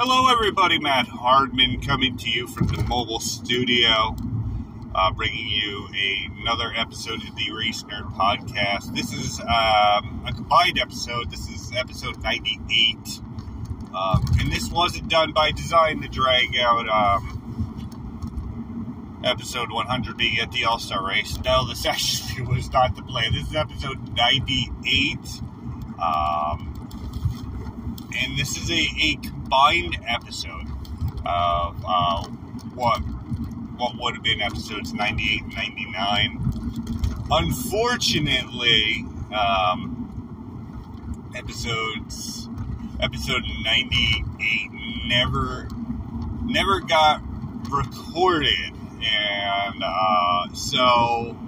Hello, everybody. Matt Hardman coming to you from the mobile studio, uh, bringing you another episode of the Race Nerd Podcast. This is um, a combined episode. This is episode 98. Um, and this wasn't done by design to drag out um, episode 100 being at the All Star race. No, this actually was not the plan. This is episode 98. Um, and this is a, a combined episode of uh, what what would have been episodes 98 and 99. Unfortunately, um, episodes episode 98 never never got recorded, and uh, so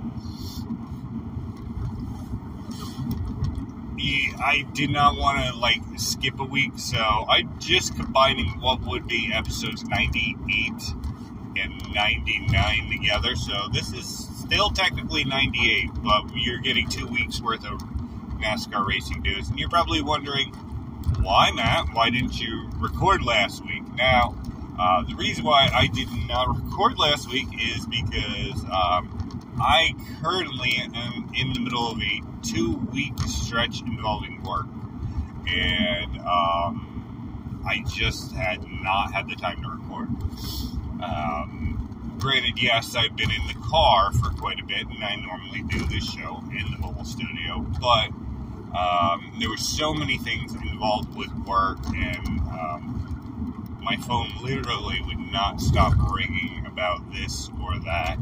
I did not want to like skip a week, so I just combining what would be episodes 98 and 99 together. So this is still technically 98, but you're getting two weeks worth of NASCAR racing news, and you're probably wondering why, Matt? Why didn't you record last week? Now, uh, the reason why I did not record last week is because um, I currently am in the middle of a two week stretch involving work. And um, I just had not had the time to record. Um, granted, yes, I've been in the car for quite a bit, and I normally do this show in the mobile studio, but um, there were so many things involved with work, and um, my phone literally would not stop ringing about this or that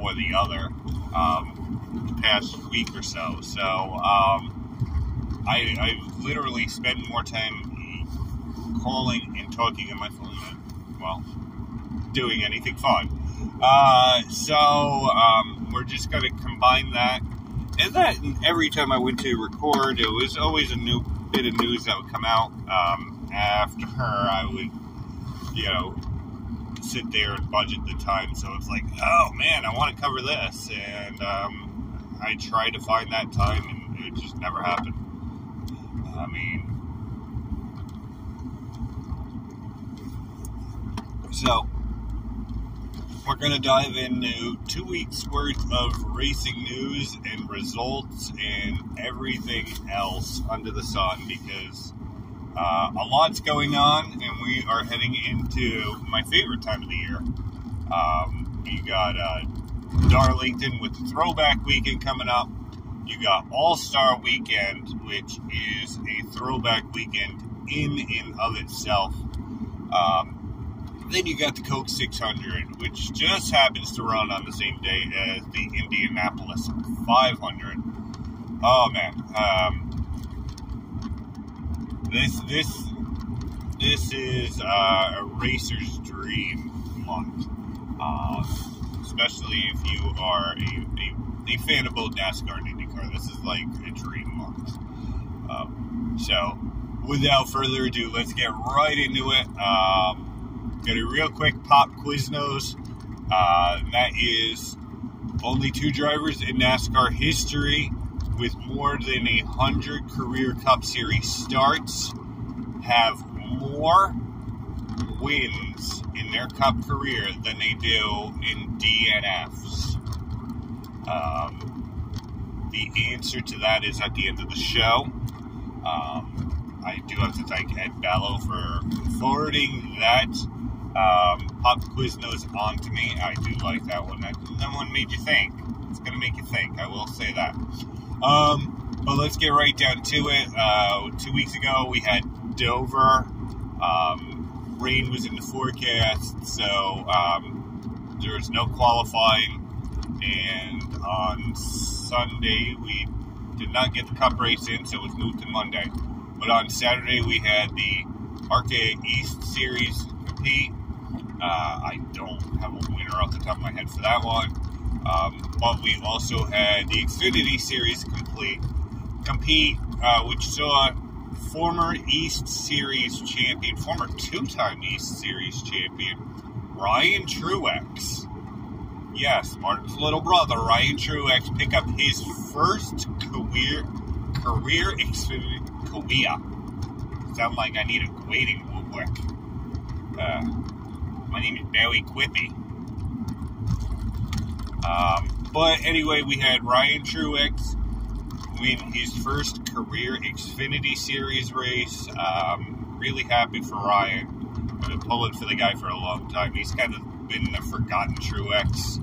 or the other. Um, the past week or so. So um, I, I literally spent more time calling and talking on my phone than, well, doing anything fun. Uh, so um, we're just going to combine that. And that every time I went to record, it was always a new bit of news that would come out um, after I would, you know, sit there and budget the time. So it's like, oh man, I want to cover this. And um, I try to find that time and it just never happened. I mean, so we're going to dive into two weeks worth of racing news and results and everything else under the sun because uh, a lot's going on and we are heading into my favorite time of the year. Um, you got uh, Darlington with the throwback weekend coming up. You got All Star Weekend, which is a throwback weekend in and of itself. Um, then you got the Coke 600, which just happens to run on the same day as the Indianapolis 500. Oh man, um, this this this is uh, a racer's dream month. Uh, especially if you are a, a, a fan of both NASCAR and IndyCar. This is like a dream month. Um, so, without further ado, let's get right into it. Um, a real quick pop Quiznos. Uh, that is only two drivers in NASCAR history with more than a hundred career Cup Series starts have more wins in their Cup career than they do in DNFs? Um, the answer to that is at the end of the show. Um, I do have to thank Ed Ballo for forwarding that um, pop Quiznos on to me. I do like that one. That, that one made you think. It's going to make you think. I will say that. Um, but let's get right down to it. Uh, two weeks ago, we had Dover. Um, rain was in the forecast, so um, there was no qualifying. And on Sunday, we did not get the cup race in, so it was moved to Monday. But on Saturday, we had the ARCA East Series compete. Uh, I don't have a winner off the top of my head for that one. Um, but we also had the Xfinity Series complete compete, uh, which saw former East Series champion, former two-time East Series champion, Ryan Truex. Yes, Martin's little brother, Ryan Truex, pick up his first career career Xfinity career. sound like I need a waiting woodwork. Uh, my name is Barry Quippy. Um, but anyway, we had Ryan Truex win his first career Xfinity Series race. Um, really happy for Ryan. I've been pulling for the guy for a long time. He's kind of been the forgotten Truex.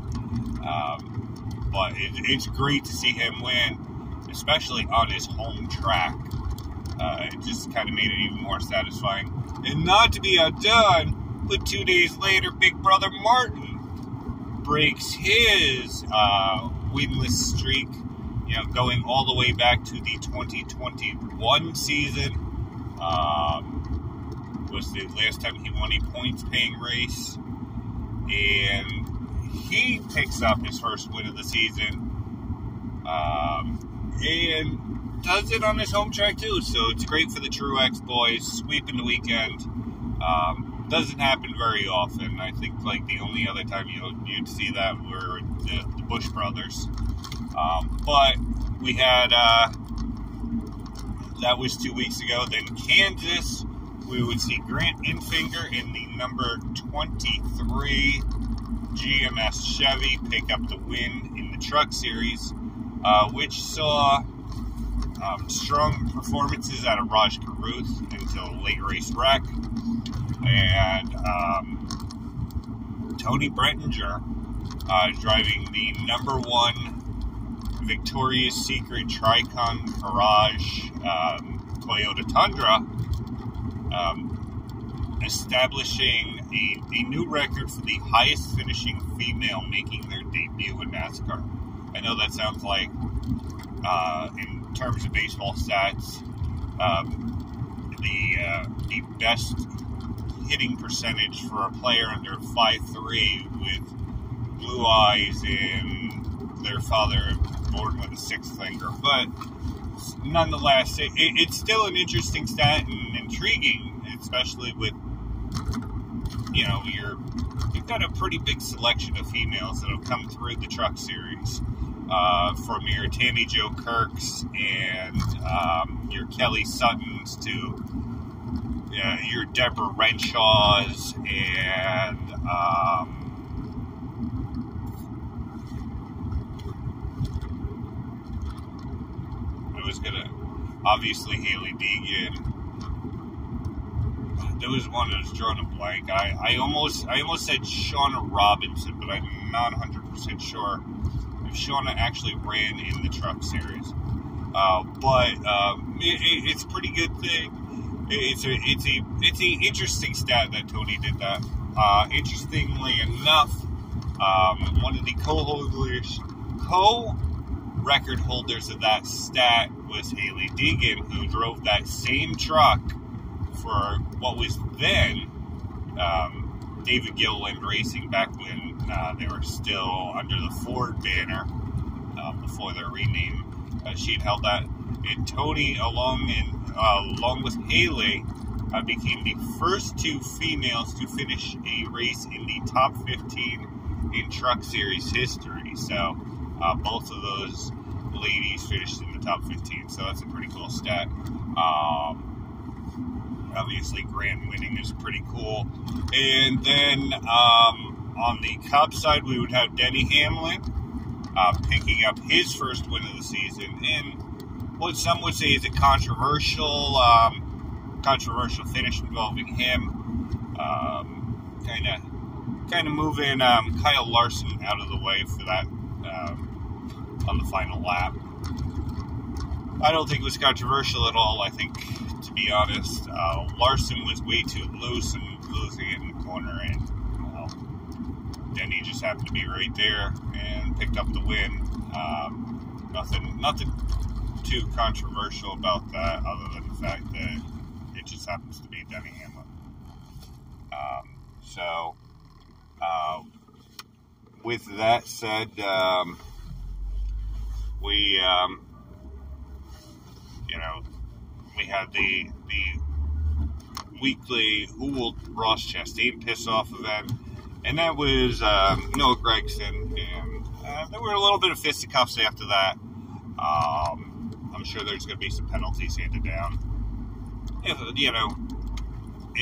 Um, but it, it's great to see him win, especially on his home track. Uh, it just kind of made it even more satisfying. And not to be outdone, but two days later, Big Brother Martin breaks his uh, winless streak, you know, going all the way back to the 2021 season. Um, was the last time he won a points paying race. And he picks up his first win of the season. Um, and does it on his home track too. So it's great for the Truex boys, sweeping the weekend. Um, doesn't happen very often. I think like the only other time you you'd see that were the, the Busch brothers. Um, but we had uh, that was two weeks ago. Then Kansas, we would see Grant Enfinger in the number 23 GMS Chevy pick up the win in the Truck Series, uh, which saw um, strong performances out of Raj Caruth until late race wreck and um, Toni Breidinger uh, driving the number one Victoria's Secret Tricon Garage um, Toyota Tundra, um, establishing a, a new record for the highest finishing female making their debut in NASCAR. I know that sounds like, uh, in terms of baseball stats, um, the uh, the best hitting percentage for a player under five three with blue eyes and their father born with a sixth finger. But nonetheless, it, it, it's still an interesting stat and intriguing, especially with you know you're you've got a pretty big selection of females that have come through the truck series. Uh, from your Tammy Jo Kirks and um, your Kelly Suttons to uh, your Deborah Renshaws and um, I was gonna obviously Hailie Deegan. There was one that was drawing a blank. I, I almost I almost said Shawna Robinson, but I'm not 100 percent sure if Shawna actually ran in the truck series. Uh, but um, it, it, it's a pretty good thing it's a it's a it's a interesting stat that Toni did that. Uh, interestingly enough, um, one of the co-holders, co-record holders of that stat was Hailie Deegan, who drove that same truck for what was then um, David Gilliland Racing back when uh, they were still under the Ford banner uh, before their rename. Uh, she'd held that, and Toni, along in uh, along with Hailie, uh, became the first two females to finish a race in the top 15 in Truck Series history. So uh, both of those ladies finished in the top 15. So that's a pretty cool stat. Um, obviously, Grant winning is pretty cool. And then um, on the Cup side, we would have Denny Hamlin uh, picking up his first win of the season. And what some would say is a controversial, um, controversial finish involving him. Kind of, kind of moving um, Kyle Larson out of the way for that um, on the final lap. I don't think it was controversial at all. I think, to be honest, uh, Larson was way too loose and losing it in the corner, and well, he just happened to be right there and picked up the win. Um, nothing, nothing too controversial about that, other than the fact that it just happens to be Denny Hamlin. Um, so, uh, with that said, um, we, um, you know, we had the the weekly Who Will Ross Chastain piss off event, and that was um, Noah Gragson, and uh, there were a little bit of fisticuffs after that. Um, I'm sure there's going to be some penalties handed down. if, you know,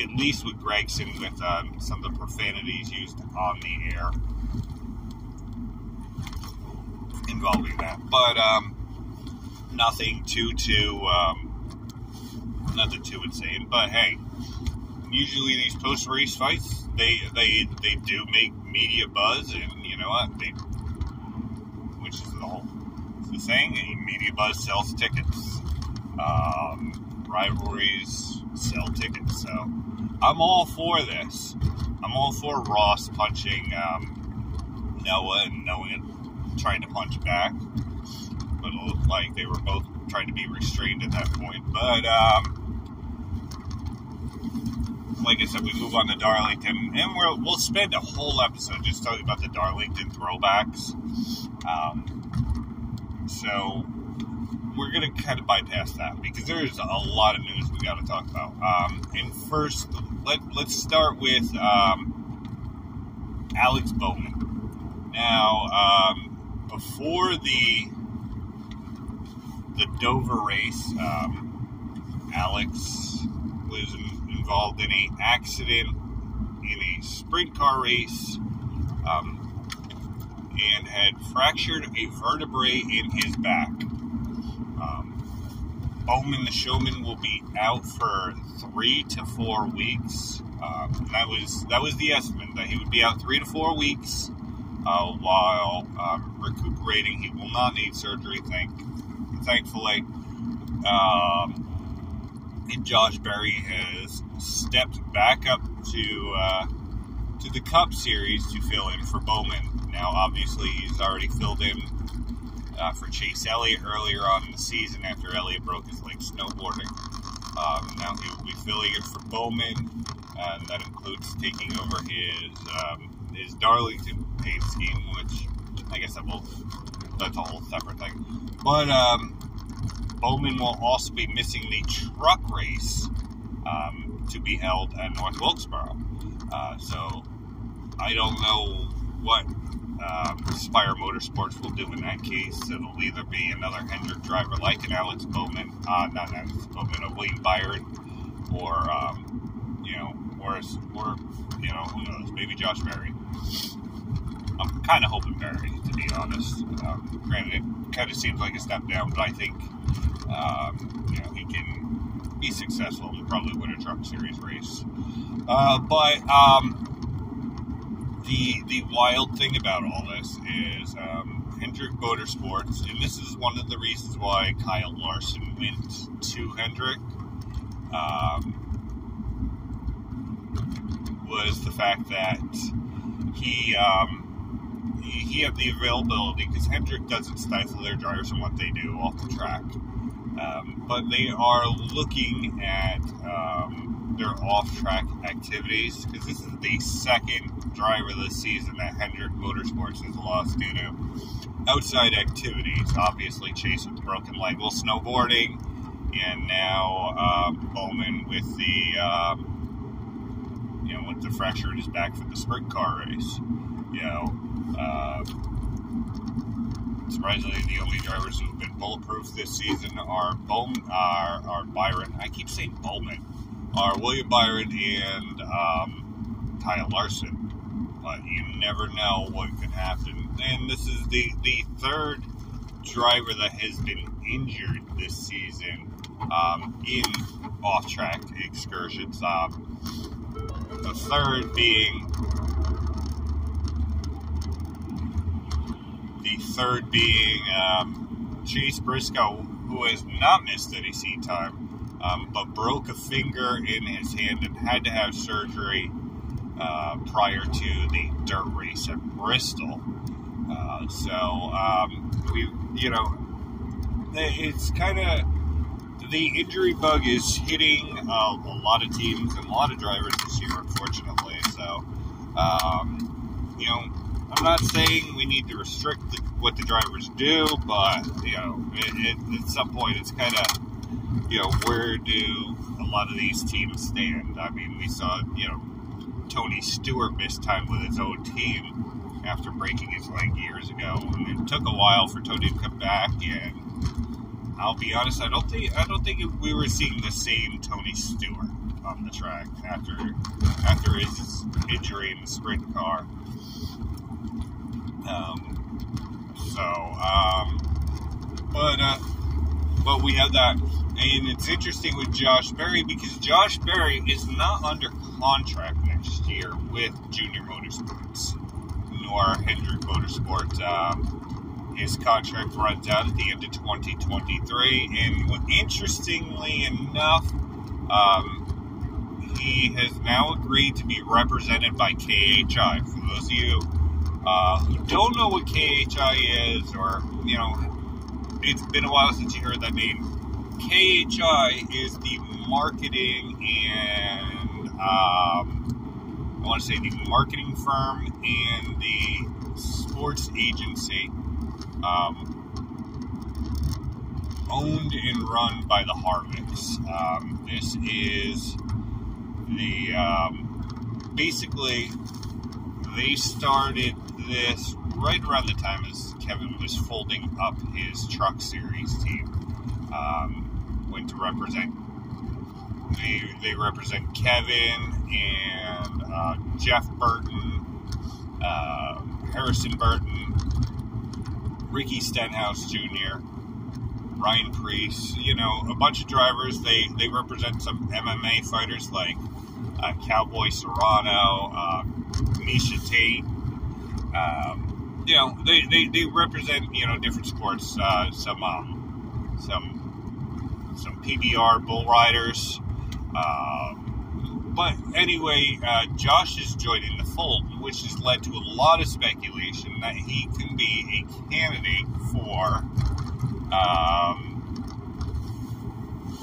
at least with Gragson, with um, some of the profanities used on the air involving that. But um, nothing too, too, um, nothing too insane. But hey, usually these post race fights, they, they, they do make media buzz, and you know what? They, which is the whole the thing. Media buzz sells tickets. Um, rivalries sell tickets. So I'm all for this. I'm all for Ross punching um, Noah and Noah trying to punch back. But it looked like they were both trying to be restrained at that point. But um, like I said, we move on to Darlington, and we'll, we'll spend a whole episode just talking about the Darlington throwbacks. Um, so we're going to kind of bypass that because there's a lot of news we got to talk about. Um, and first, let, let's start with um, Alex Bowman. Now, um, before the the Dover race, um, Alex was involved in a accident in a sprint car race um, and had fractured a vertebrae in his back. Bowman, the showman, will be out for three to four weeks. Um, that was that was the estimate that he would be out three to four weeks uh, while um, recuperating. He will not need surgery, thank thankfully. Um, and Josh Berry has stepped back up to uh, to the Cup Series to fill in for Bowman. Now, obviously, he's already filled in uh, for Chase Elliott earlier on in the season after Elliott broke his leg snowboarding. Um, now he will be filling in for Bowman, and that includes taking over his um, his Darlington paint scheme, which I guess that will that's a whole separate thing. But um, Bowman will also be missing the truck race um, to be held at North Wilkesboro. Uh, so I don't know what um, Spire Motorsports will do in that case. It'll either be another Hendrick driver like an Alex Bowman, uh, not Alex Bowman, a William Byron, or um, you know, or or you know, who knows, maybe Josh Berry. I'm kind of hoping Berry, to be honest. Um, granted, it kind of seems like a step down, but I think um, you know, he can be successful and probably win a Truck Series race. Uh, but um, the the wild thing about all this is um, Hendrick Motorsports, and this is one of the reasons why Kyle Larson went to Hendrick. Um, was the fact that he um, he, he had the availability because Hendrick doesn't stifle their drivers and what they do off the track. Um, but they are looking at their off-track activities because this is the second driver this season that Hendrick Motorsports has lost due to outside activities. Obviously, Chase with broken leg while snowboarding, and now uh, Bowman with the um, you know with the fracture in his back for the sprint car race. You know. Uh, surprisingly, the only drivers who've been bulletproof this season are Bowman, are, are Byron. I keep saying Bowman. Are William Byron and um, Kyle Larson. But you never know what could happen. And this is the the third driver that has been injured this season um, in off-track excursions. Um, the third being the third being um, Chase Briscoe, who has not missed any seat time, um, but broke a finger in his hand and had to have surgery uh, prior to the dirt race at Bristol. Uh, so um, we, you know, it's kind of the injury bug is hitting uh, a lot of teams and a lot of drivers this year, unfortunately. So, um, you know, I'm not saying we need to restrict the, what the drivers do, but you know, it, it, at some point, it's kind of you know where do a lot of these teams stand? I mean, we saw you know Tony Stewart miss time with his own team after breaking his leg years ago, and it took a while for Tony to come back. And I'll be honest. I don't think I don't think we were seeing the same Tony Stewart on the track after after his injury in the sprint car. Um, so, um, but uh, but we have that, and it's interesting with Josh Berry because Josh Berry is not under contract next year with Junior Motorsports nor Hendrick Motorsports. Um, his contract runs out at the end of 2023, and interestingly enough, um, he has now agreed to be represented by KHI. For those of you uh, who don't know what KHI is, or you know, it's been a while since you heard that name. KHI is the marketing and um, I want to say the marketing firm and the sports agency um, owned and run by the Harvicks. Um, this is the um, basically they started this right around the time as Kevin was folding up his truck series team. Um, went to represent they they represent Kevin and uh, Jeff Burton, uh, Harrison Burton, Ricky Stenhouse Jr., Ryan Preece, you know, a bunch of drivers. They they represent some MMA fighters like uh, Cowboy Cerrone, uh, Miesha Tate. Um, you know, they, they, they represent you know different sports. Uh, some um, some some PBR bull riders. Um, but anyway, uh, Josh is joining the fold, which has led to a lot of speculation that he can be a candidate for um,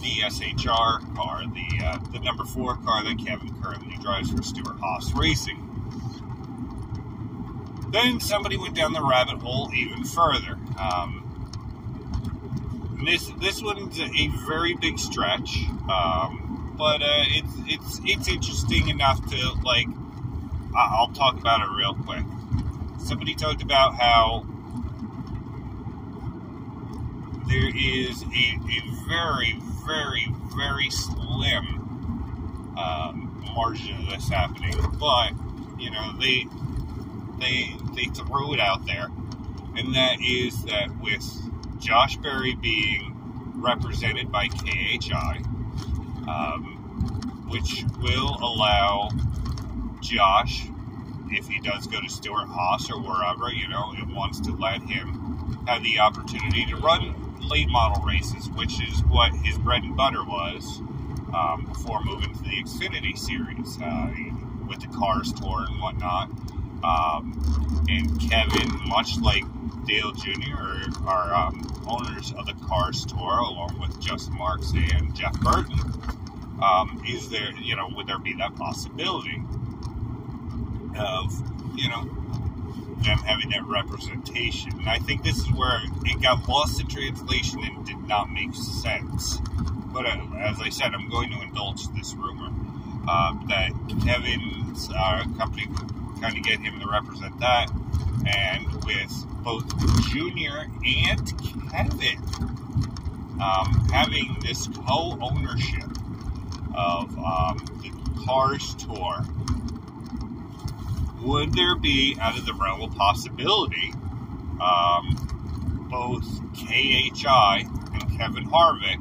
the SHR car, the uh, the number four car that Kevin currently drives for Stewart-Haas Racing. Then somebody went down the rabbit hole even further. Um, this this one's a very big stretch, um, but uh, it's it's it's interesting enough to like. I'll talk about it real quick. Somebody talked about how there is a, a very, very, very slim um, margin of this happening, but you know they they they throw it out there, and that is that with Josh Berry being represented by KHI, um, which will allow Josh, if he does go to Stewart-Haas or wherever, you know, it wants to let him have the opportunity to run late model races, which is what his bread and butter was um, before moving to the Xfinity series uh, with the Cars Tour and whatnot. Um, and Kevin, much like Dale Jr., are, um, owners of the Cars Tour, along with Justin Marks and Jeff Burton. Um, is there, you know, would there be that possibility of, you know, them having that representation. And I think this is where it got lost in translation and did not make sense. But uh, as I said, I'm going to indulge this rumor uh, that Kevin's uh, company kind of get him to represent that. And with both Junior and Kevin um, having this co ownership of um, the Cars Tour would there be, out of the realm of possibility, um, both KHI and Kevin Harvick,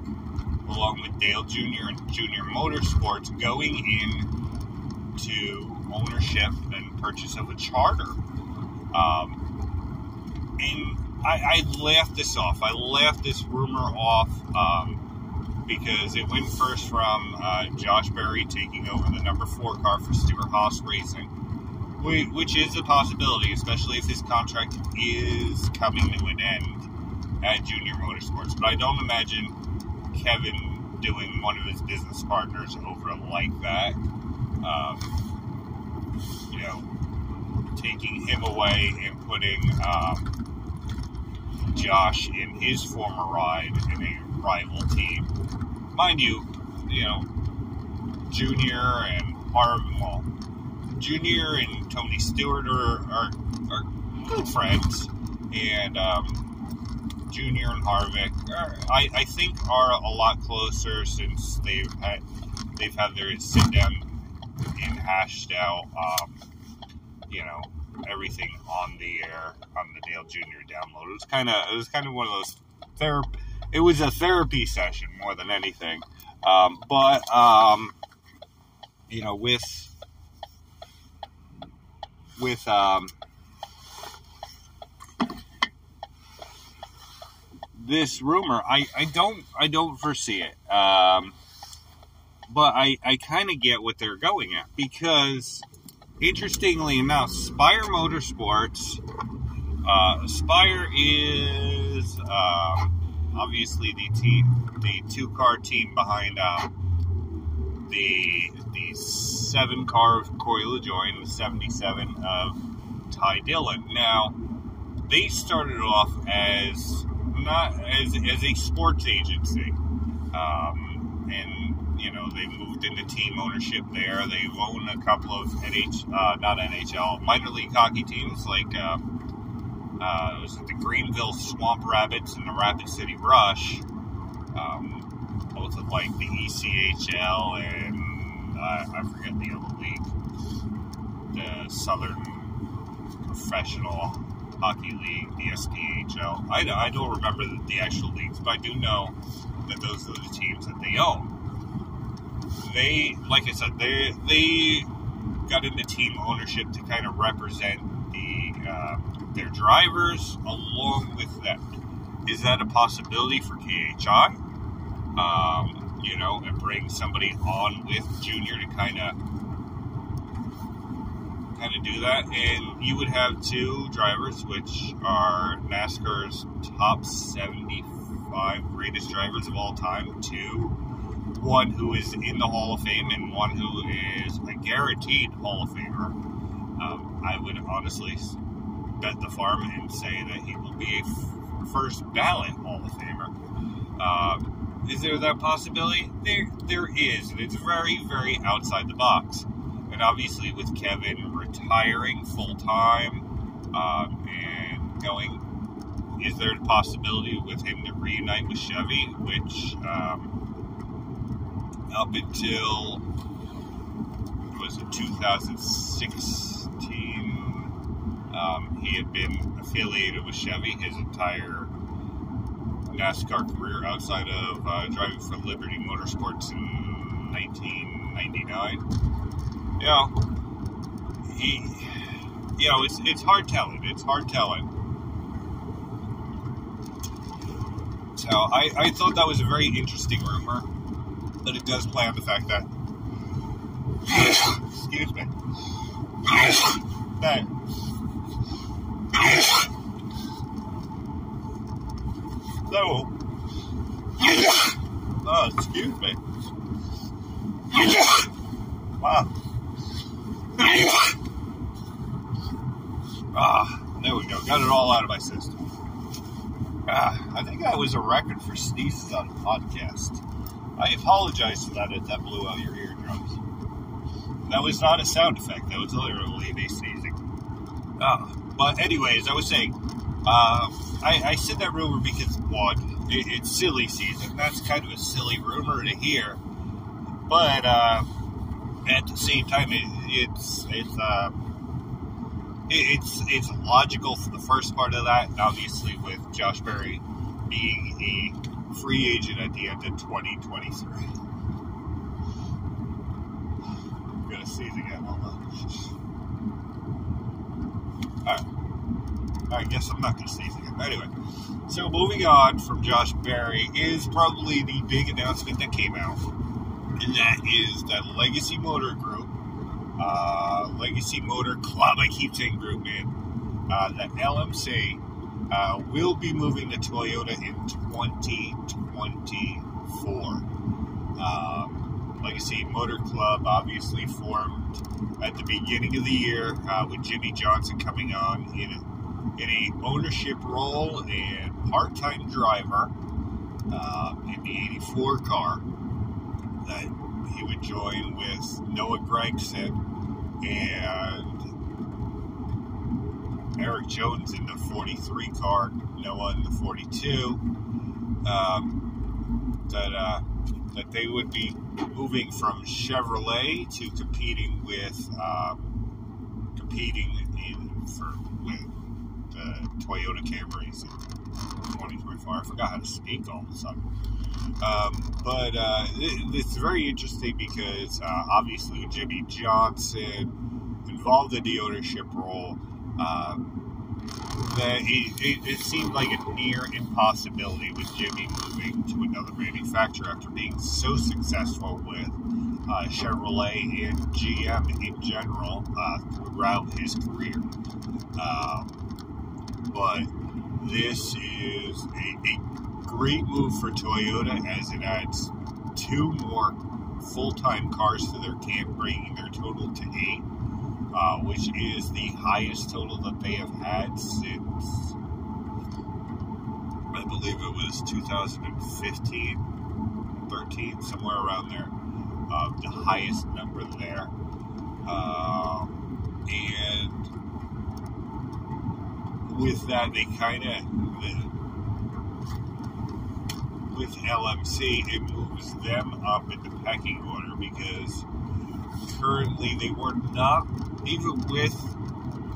along with Dale Jr. and Junior Motorsports, going in to ownership purchase of a charter? Um, and I, I laughed this off. I laughed this rumor off um, because it went first from uh, Josh Berry taking over the number four car for Stewart-Haas Racing which is a possibility, especially if his contract is coming to an end at Junior Motorsports. But I don't imagine Kevin doing one of his business partners over like that. Um, you know, taking him away and putting um, Josh in his former ride in a rival team. Mind you, you know, Junior and Harvin, well, Junior and Tony Stewart are, are, are good friends. And um, Junior and Harvick, are, I, I think, are a lot closer since they've had they've had their sit down and hashed out, um, you know, everything on the air on the Dale Junior download. It was kind of it was kind of one of those therapy. It was a therapy session more than anything, um, but um, you know, with with um, this rumor, I, I don't I don't foresee it. Um, but I, I kind of get what they're going at because, interestingly enough, Spire Motorsports, uh, Spire is um, obviously the team, the two car team behind um, the the seven car of Corey and the seventy seven of Ty Dillon. Now, they started off as not as as a sports agency, um, and you know they moved into team ownership there. They own a couple of NH, uh, not NHL, minor league hockey teams like uh, uh, was it the Greenville Swamp Rabbits and the Rapid City Rush, um, both of like the ECHL and uh, I forget the other league, the Southern Professional Hockey League, the SPHL. I, I don't remember the, the actual leagues, but I do know that those are the teams that they own. They, like I said, they they got into team ownership to kind of represent the uh, their drivers along with them. Is that a possibility for KHI? Um, you know, and bring somebody on with Junior to kind of kind of do that. And you would have two drivers, which are NASCAR's top 75 greatest drivers of all time. Two, one who is in the Hall of Fame and one who is a guaranteed Hall of Famer. Um, I would honestly bet the farm and say that he will be a f- first ballot Hall of Famer. Um, is there that possibility? There, there is, and it's very, very outside the box. And obviously, with Kevin retiring full time um, and going, is there a possibility with him to reunite with Chevy, which um, up until was it 2016, um, he had been affiliated with Chevy his entire NASCAR career outside of uh, driving for Liberty Motorsports in 1999. You know, he, you know, it's it's hard telling. It's hard telling. So I, I thought that was a very interesting rumor, but it does play on the fact that, excuse me, that so, oh, excuse me. Wow. Ah, there we go. Got it all out of my system. Ah, I think that was a record for sneezes on a podcast. I apologize for that that blew out your eardrums. That was not a sound effect. That was literally me sneezing. Ah, but anyways, I was saying, uh, I, I said that rumor because one, it, it's silly season. That's kind of a silly rumor to hear. But uh, at the same time, it, it's it's uh, it, it's it's logical for the first part of that. Obviously, with Josh Berry being a free agent at the end of 2023. I'm gonna sneeze again. Hold on. All right. I guess I'm not gonna sneeze again. Anyway, so moving on from Josh Berry is probably the big announcement that came out, and that is that Legacy Motor Group uh, Legacy Motor Club. I keep saying group, man. Uh, the LMC uh, will be moving to Toyota in 2024. Um, Legacy Motor Club obviously formed at the beginning of the year uh, with Jimmie Johnson coming on in a, in a ownership role and part-time driver uh, in the 84 car that he would join with Noah Gragson and Erik Jones in the 43 car, Noah in the 42. Um, that uh, that they would be moving from Chevrolet to competing with um, competing in, for with the Toyota Camrys in 2024. I forgot how to speak all of a sudden. Um, but uh, it, it's very interesting because uh, obviously Jimmie Johnson involved in the ownership role. Um, that it, it, it, seemed like a near impossibility with Jimmie moving to another manufacturer after being so successful with uh, Chevrolet and GM in general uh, throughout his career. Um, but this is a, a great move for Toyota as it adds two more full-time cars to their camp, bringing their total to eight, uh, which is the highest total that they have had since I believe it was 2015, 13, somewhere around there. Uh, the highest number there, uh, and with that, they kind of with LMC, it moves them up in the pecking order because currently they were not, even with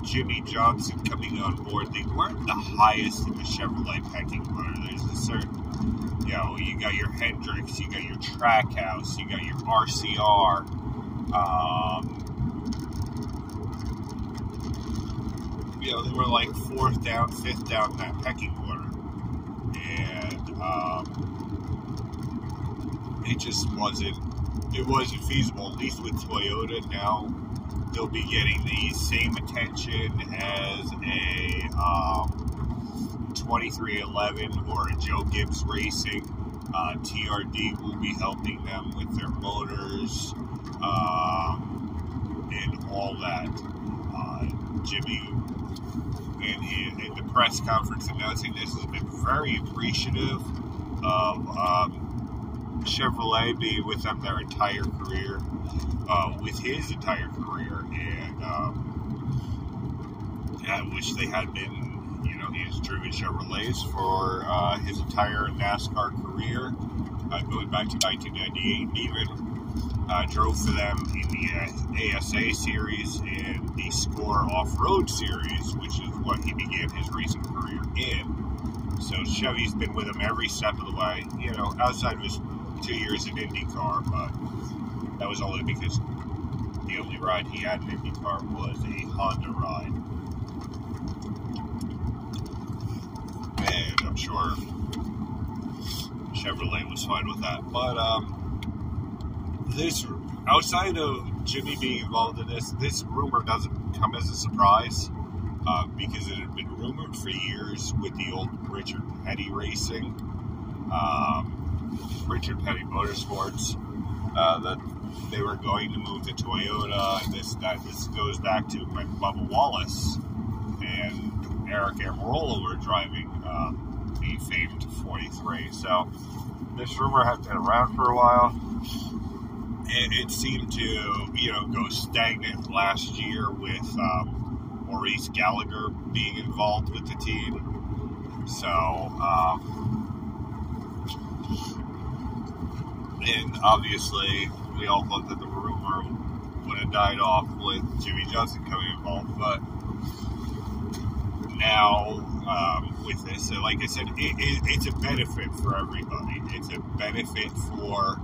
Jimmie Johnson coming on board, they weren't the highest in the Chevrolet pecking order. There's a certain, you know, you got your Hendricks, you got your Trackhouse, you got your RCR. Um, you know, they were like fourth down, fifth down that pecking order. And, um, it just wasn't it wasn't feasible. At least with Toyota now, they'll be getting the same attention as a um, 23XI or a Joe Gibbs Racing. Uh, TRD will be helping them with their motors um, and all that. Uh, Jimmie in, in, the press conference announcing this has been very appreciative of um, Chevrolet be with them their entire career, uh, with his entire career, and um, I wish they had been. You know, he has driven Chevrolets for uh, his entire NASCAR career, uh, going back to 1998, even uh, drove for them in the ASA series and the Score Off Road series, which is what he began his racing career in. So Chevy's been with him every step of the way. You know, outside of his two years in IndyCar, but that was only because the only ride he had in IndyCar was a Honda ride. And I'm sure Chevrolet was fine with that. But um, this, outside of Jimmie being involved in this, this rumor doesn't come as a surprise. Uh, because it had been rumored for years with the old Richard Petty Racing. Um, Richard Petty Motorsports uh, that they were going to move to Toyota. This that this goes back to when Bubba Wallace and Aric Almirola were driving the famed 43. So this rumor has been around for a while. It, it seemed to you know go stagnant last year with um, Maurice Gallagher being involved with the team. So. Um, and obviously we all thought that the rumor would have died off with Jimmie Johnson coming involved, but now um, with this, like I said, it, it, it's a benefit for everybody. It's a benefit for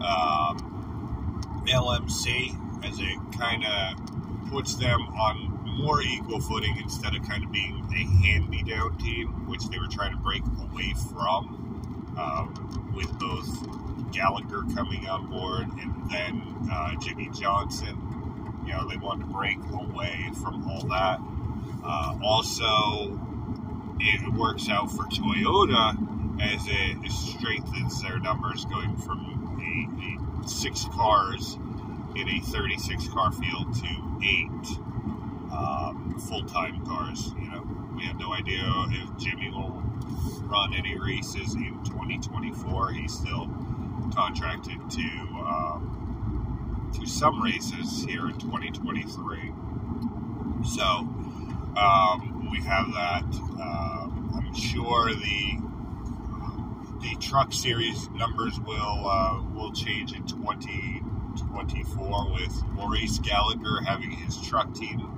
um, LMC as it kind of puts them on more equal footing instead of kind of being a hand-me-down team, which they were trying to break away from um, with both Gallagher coming on board, and then uh, Jimmie Johnson. You know, they wanted to break away from all that. Uh, also, it works out for Toyota as it strengthens their numbers going from a, a six cars in a 36 car field to eight um, full time cars. You know, we have no idea if Jimmie will run any races in 2024. He's still contracted to um, to some races here in 2023. So Um, we have that. Uh, I'm sure the the truck series numbers will uh, will change in 2024 with Maurice Gallagher having his truck team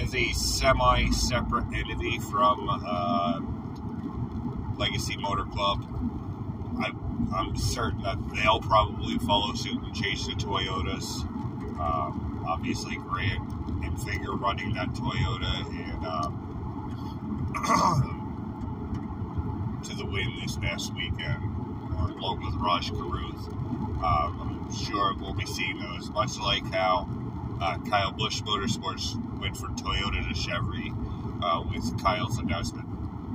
as a semi-separate entity from uh, Legacy Motor Club. I, am certain that they'll probably follow suit and chase the Toyotas. Um, obviously, Grant Enfinger running that Toyota and um, to the win this past weekend, along with Raj Caruth. Um, I'm sure we'll be seeing those, much like how uh, Kyle Busch Motorsports went from Toyota to Chevy uh, with Kyle's announcement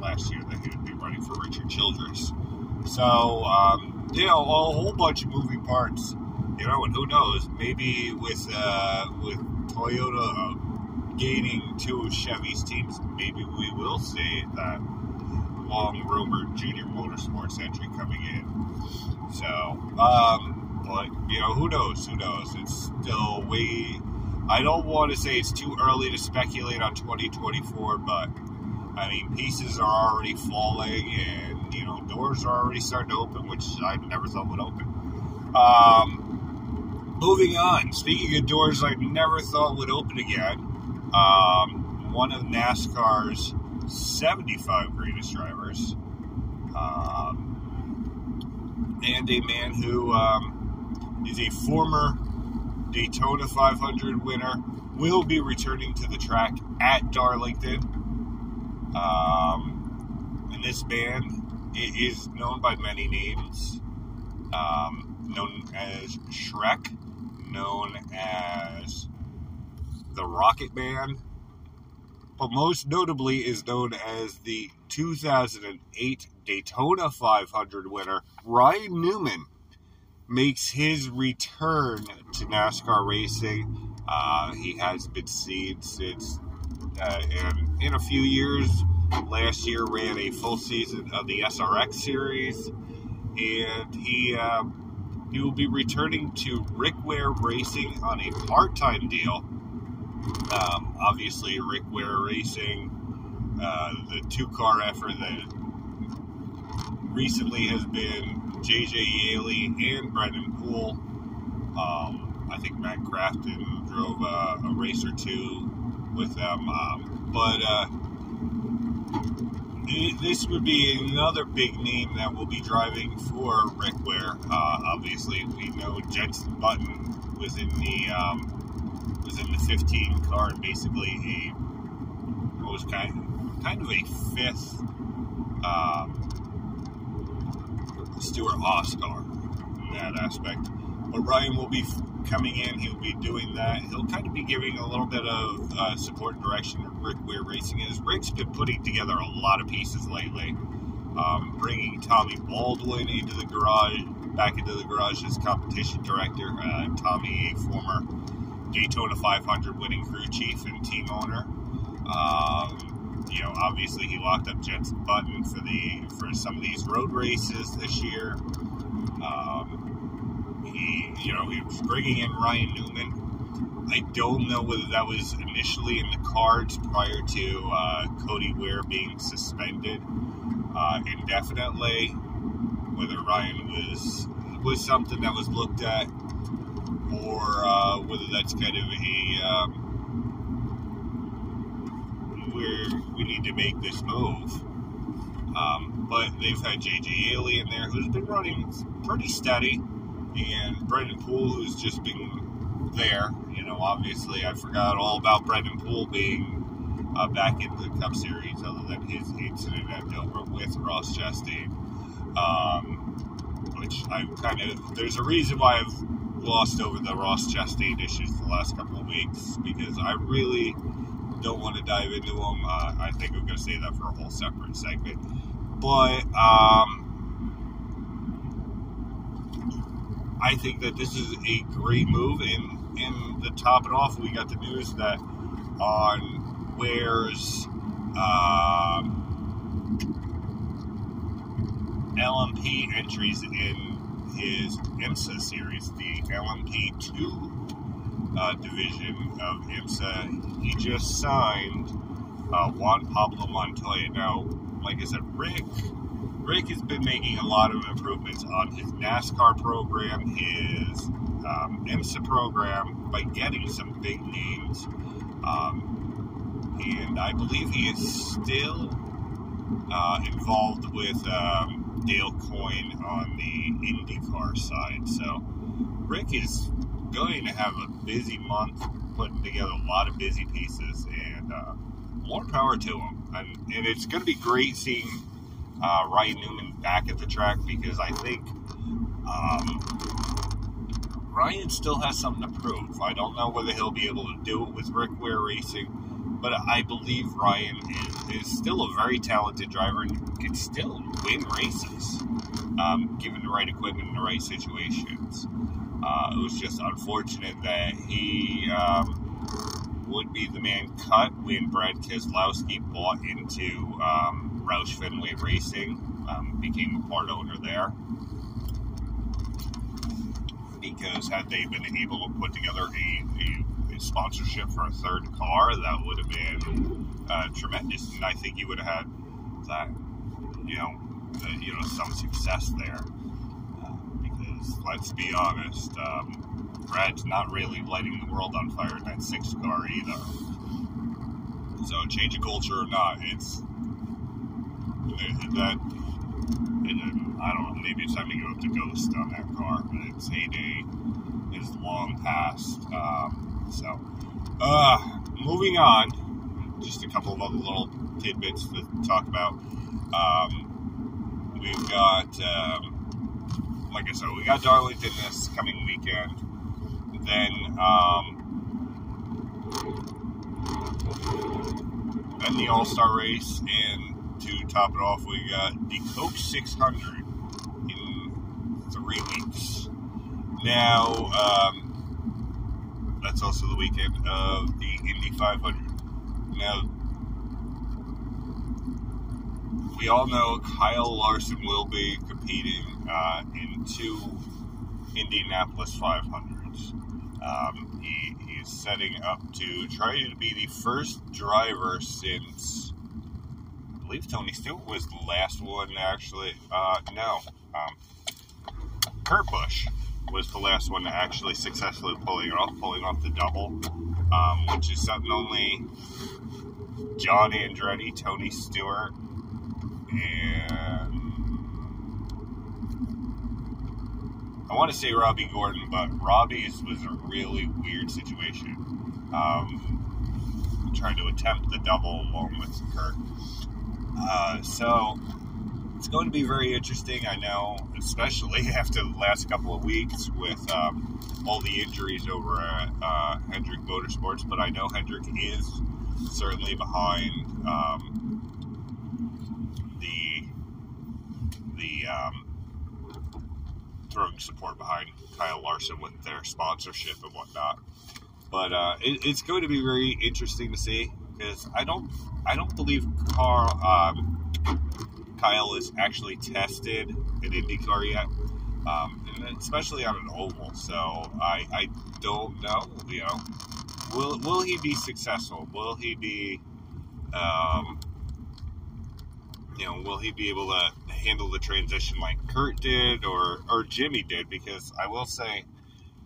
last year that he would be running for Richard Childress. So, um, you know, a whole bunch of moving parts. You know, and who knows? Maybe with uh, with Toyota gaining two of Chevy's teams, maybe we will see that long rumored JR Motorsports entry coming in. So, um, but you know, who knows? Who knows? It's still way I don't want to say it's too early to speculate on 2024, but I mean, pieces are already falling and, you know, doors are already starting to open, which I never thought would open. Um, moving on, speaking of doors I never thought would open again, um, one of NASCAR's 75 greatest drivers, um, and a man who um, is a former Daytona 500 winner, will be returning to the track at Darlington. Um, and this band is known by many names, um, known as Shrek, known as the Rocket Man, but most notably is known as the 2008 Daytona 500 winner, Ryan Newman makes his return to NASCAR racing. Uh, he has been seen since uh, in, in a few years. Last year ran a full season of the SRX series, and he uh, he will be returning to Rick Ware Racing on a part-time deal. Um, obviously, Rick Ware Racing, uh, the two-car effort that recently has been JJ Yeley and Brennan Poole. Um, I think Matt Crafton drove a, a race or two with them. Um, but uh, this would be another big name that will be driving for Rick Ware. Uh, obviously, we know Jenson Button was in the um, was in the 15 car, and basically a was kind of, kind of a fifth um, Stewart-Haas car in that aspect. But Ryan will be coming in. He'll be doing that. He'll kind of be giving a little bit of uh, support and direction to Rick Ware Racing is. Rick's been putting together a lot of pieces lately, um, bringing Tommy Baldwin into the garage, back into the garage as competition director. Uh, Tommy, a former Daytona 500 winning crew chief and team owner. Um, you know, obviously he locked up Jenson Button for the for some of these road races this year. You know, he was bringing in Ryan Newman. I don't know whether that was initially in the cards prior to uh, Cody Ware being suspended uh, indefinitely. Whether Ryan was was something that was looked at, or uh, whether that's kind of a um, where we need to make this move. Um, but they've had JJ Yeley in there who's been running pretty steady, and Brennan Poole who's just been there. You know, obviously, I forgot all about Brennan Poole being uh, back in the Cup Series, other than his incident at Dover with Ross Chastain. Um, which I kind of there's a reason why I've lost over the Ross Chastain issues the last couple of weeks because I really don't want to dive into them. Uh, I think I'm going to say that for a whole separate segment. But um, I think that this is a great move. And, and to top it off, we got the news that on Ware's um, LMP entries in his IMSA series, the LMP2 uh, division of IMSA. He just signed uh, Juan Pablo Montoya. Now, like I said, Rick Rick has been making a lot of improvements on his NASCAR program, his um, IMSA program, by getting some big names. Um, and I believe he is still uh, involved with um, Dale Coyne on the IndyCar side. So Rick is going to have a busy month putting together a lot of busy pieces, and uh, more power to him. And, and it's going to be great seeing uh, Ryan Newman back at the track because I think um, Ryan still has something to prove. I don't know whether he'll be able to do it with Rick Ware Racing, but I believe Ryan is, is still a very talented driver and can still win races um, given the right equipment in the right situations. Uh, it was just unfortunate that he um, would be the man cut when Brad Keselowski bought into um, Roush Fenway Racing, um, became a part owner there. Because had they been able to put together a, a, a sponsorship for a third car, that would have been uh, tremendous. And I think you would have had that, you know, uh, you know, some success there. Uh, because let's be honest, um, Brad's not really lighting the world on fire in that six car either. So change of culture or not, it's that and then, I don't know, maybe it's time to go up to Ghost on that car, but its heyday is long past. Um, so, uh, moving on, just a couple of other little tidbits to talk about. Um, we've got, um, like I said, we got Darlington this coming weekend. Then, um, then the All Star race, and to top it off, we got the Coke 600 in three weeks. Now, um, that's also the weekend of the Indy 500. Now, we all know Kyle Larson will be competing uh, in two Indianapolis 500s. Um, he, he's setting up to try to be the first driver since believe Tony Stewart was the last one to actually. Uh, no, um, Kurt Busch was the last one to actually successfully pulling off pulling off the double, um, which is something only John Andretti, Tony Stewart, and I want to say Robby Gordon, but Robby's was a really weird situation. Um, trying to attempt the double along with Kurt. Uh, so it's going to be very interesting. I know, especially after the last couple of weeks with um, all the injuries over at uh, Hendrick Motorsports. But I know Hendrick is certainly behind um, the the um, throwing support behind Kyle Larson with their sponsorship and whatnot. But uh, it, it's going to be very interesting to see because I don't I don't believe Carl um, Kyle is actually tested in IndyCar yet, um, especially on an oval. So I I don't know. You know, will will he be successful? Will he be um, you know, will he be able to handle the transition like Kurt did or or Jimmie did? Because I will say,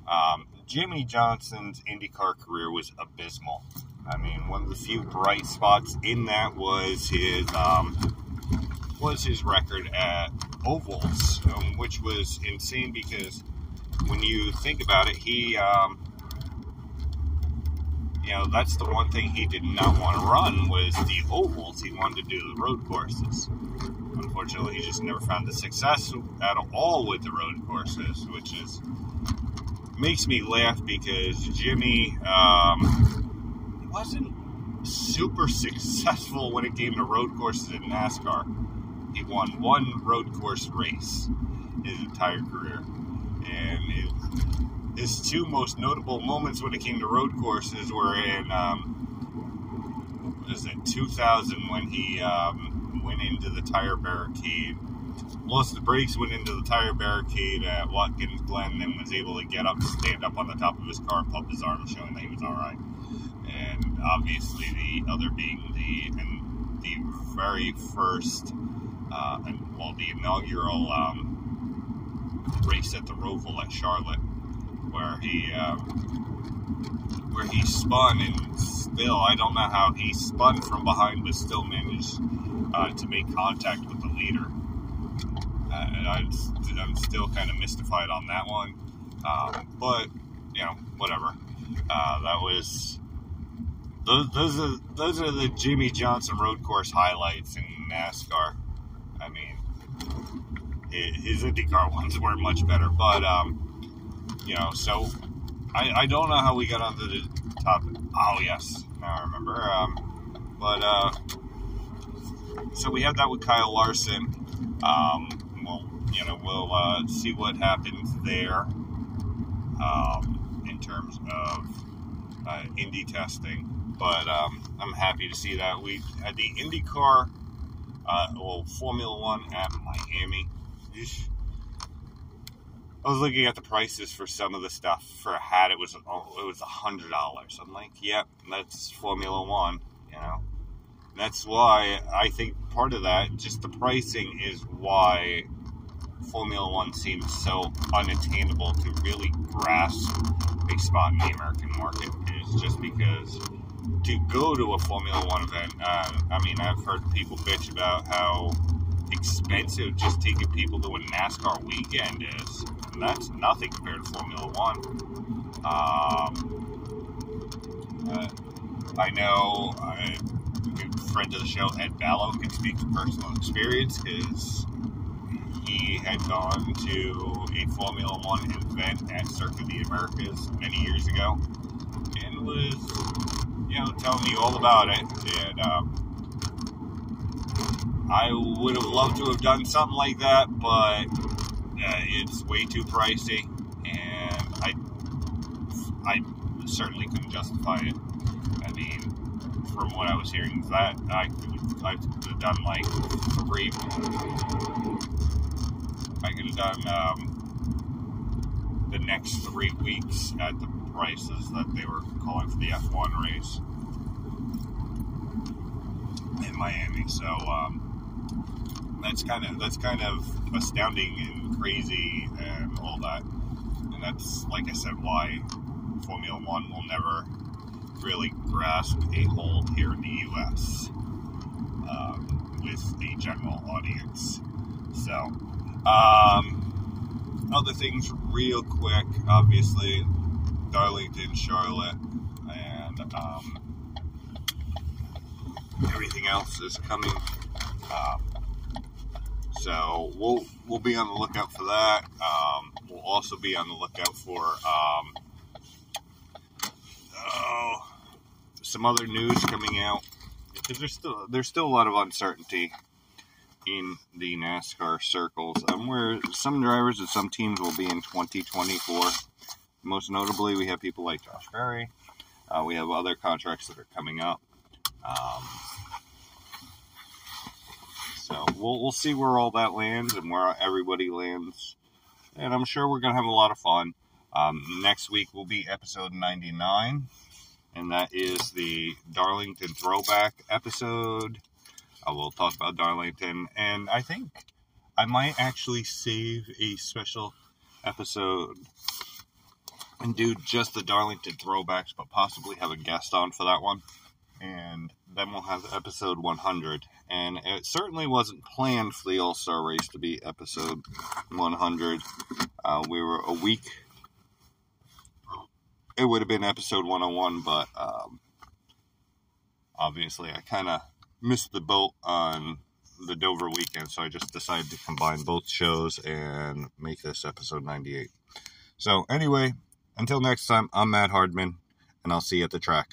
um, Jimmie Johnson's IndyCar career was abysmal. I mean, one of the few bright spots in that was his um, was his record at ovals, um, which was insane because when you think about it, he um, you know that's the one thing he did not want to run was the ovals. He wanted to do the road courses. Unfortunately, he just never found the success at all with the road courses, which is makes me laugh because Jimmie Um, wasn't super successful when it came to road courses in NASCAR. He won one road course race his entire career. And his two most notable moments when it came to road courses were in, um, what is it, 2000 when he um, went into the tire barricade. Lost the brakes, went into the tire barricade at Watkins Glen, and was able to get up, stand up on the top of his car, and pump his arm, showing that he was all right and obviously the other being the and the very first, uh, and, well, the inaugural um, race at the Roval at Charlotte, where he um, where he spun and still I don't know how he spun from behind but still managed uh, to make contact with the leader. I, I'm still kind of mystified on that one, um, but you know whatever. Uh, that was those, those are those are the Jimmie Johnson Road Course highlights in NASCAR. I mean, his IndyCar ones were much better, but um, you know, so I, I don't know how we got onto the topic. Oh yes, now I remember. Um, but uh, so we have that with Kyle Larson. Um, you know we'll uh, see what happens there um, in terms of uh, testing. But um, I'm happy to see that we had the IndyCar, uh, well Formula One at Miami. I was looking at the prices for some of the stuff for a hat. It was oh, it was a hundred dollars. I'm like, yep, that's Formula One. You know, and that's why I think part of that, just the pricing, is why Formula One seems so unattainable to really grasp a spot in the American market. Is just because to go to a Formula One event. Uh, I mean, I've heard people bitch about how expensive just taking people to a NASCAR weekend is. And that's nothing compared to Formula One. Um, uh, I know a friend of the show, Ed Ballo, can speak to personal experience because he had gone to a Formula One event at Circuit of the Americas many years ago and was, you know, telling me all about it. And um, I would have loved to have done something like that, but uh, it's way too pricey, and I, I certainly couldn't justify it. I mean, from what I was hearing, that I could, I have done like three. I could have done um, the next three weeks at the prices that they were calling for the F1 race in Miami. So. Um, that's kind of that's kind of astounding and crazy and all that. And that's like I said, why Formula One will never really grasp a hold here in the U.S. Um, with a general audience. So, um, other things real quick. Obviously, Darlington, Charlotte, and um, everything else is coming. Um, so we'll we'll be on the lookout for that. Um, we'll also be on the lookout for um, oh, some other news coming out because there's still there's still a lot of uncertainty in the NASCAR circles. Um, where some drivers and some teams will be in 2024. Most notably, we have people like Josh Berry. Uh, we have other contracts that are coming up. Um, so we'll we'll see where all that lands and where everybody lands, and I'm sure we're gonna have a lot of fun. Um, next week will be episode 99, and that is the Darlington throwback episode. Uh, we'll talk about Darlington, and I think I might actually save a special episode and do just the Darlington throwbacks, but possibly have a guest on for that one. And then we'll have episode 100. And it certainly wasn't planned for the All Star race to be episode 100. Uh, we were a week. It would have been episode 101, but um, obviously I kind of missed the boat on the Dover weekend, so I just decided to combine both shows and make this episode 98. So, anyway, until next time, I'm Matt Hardman, and I'll see you at the track.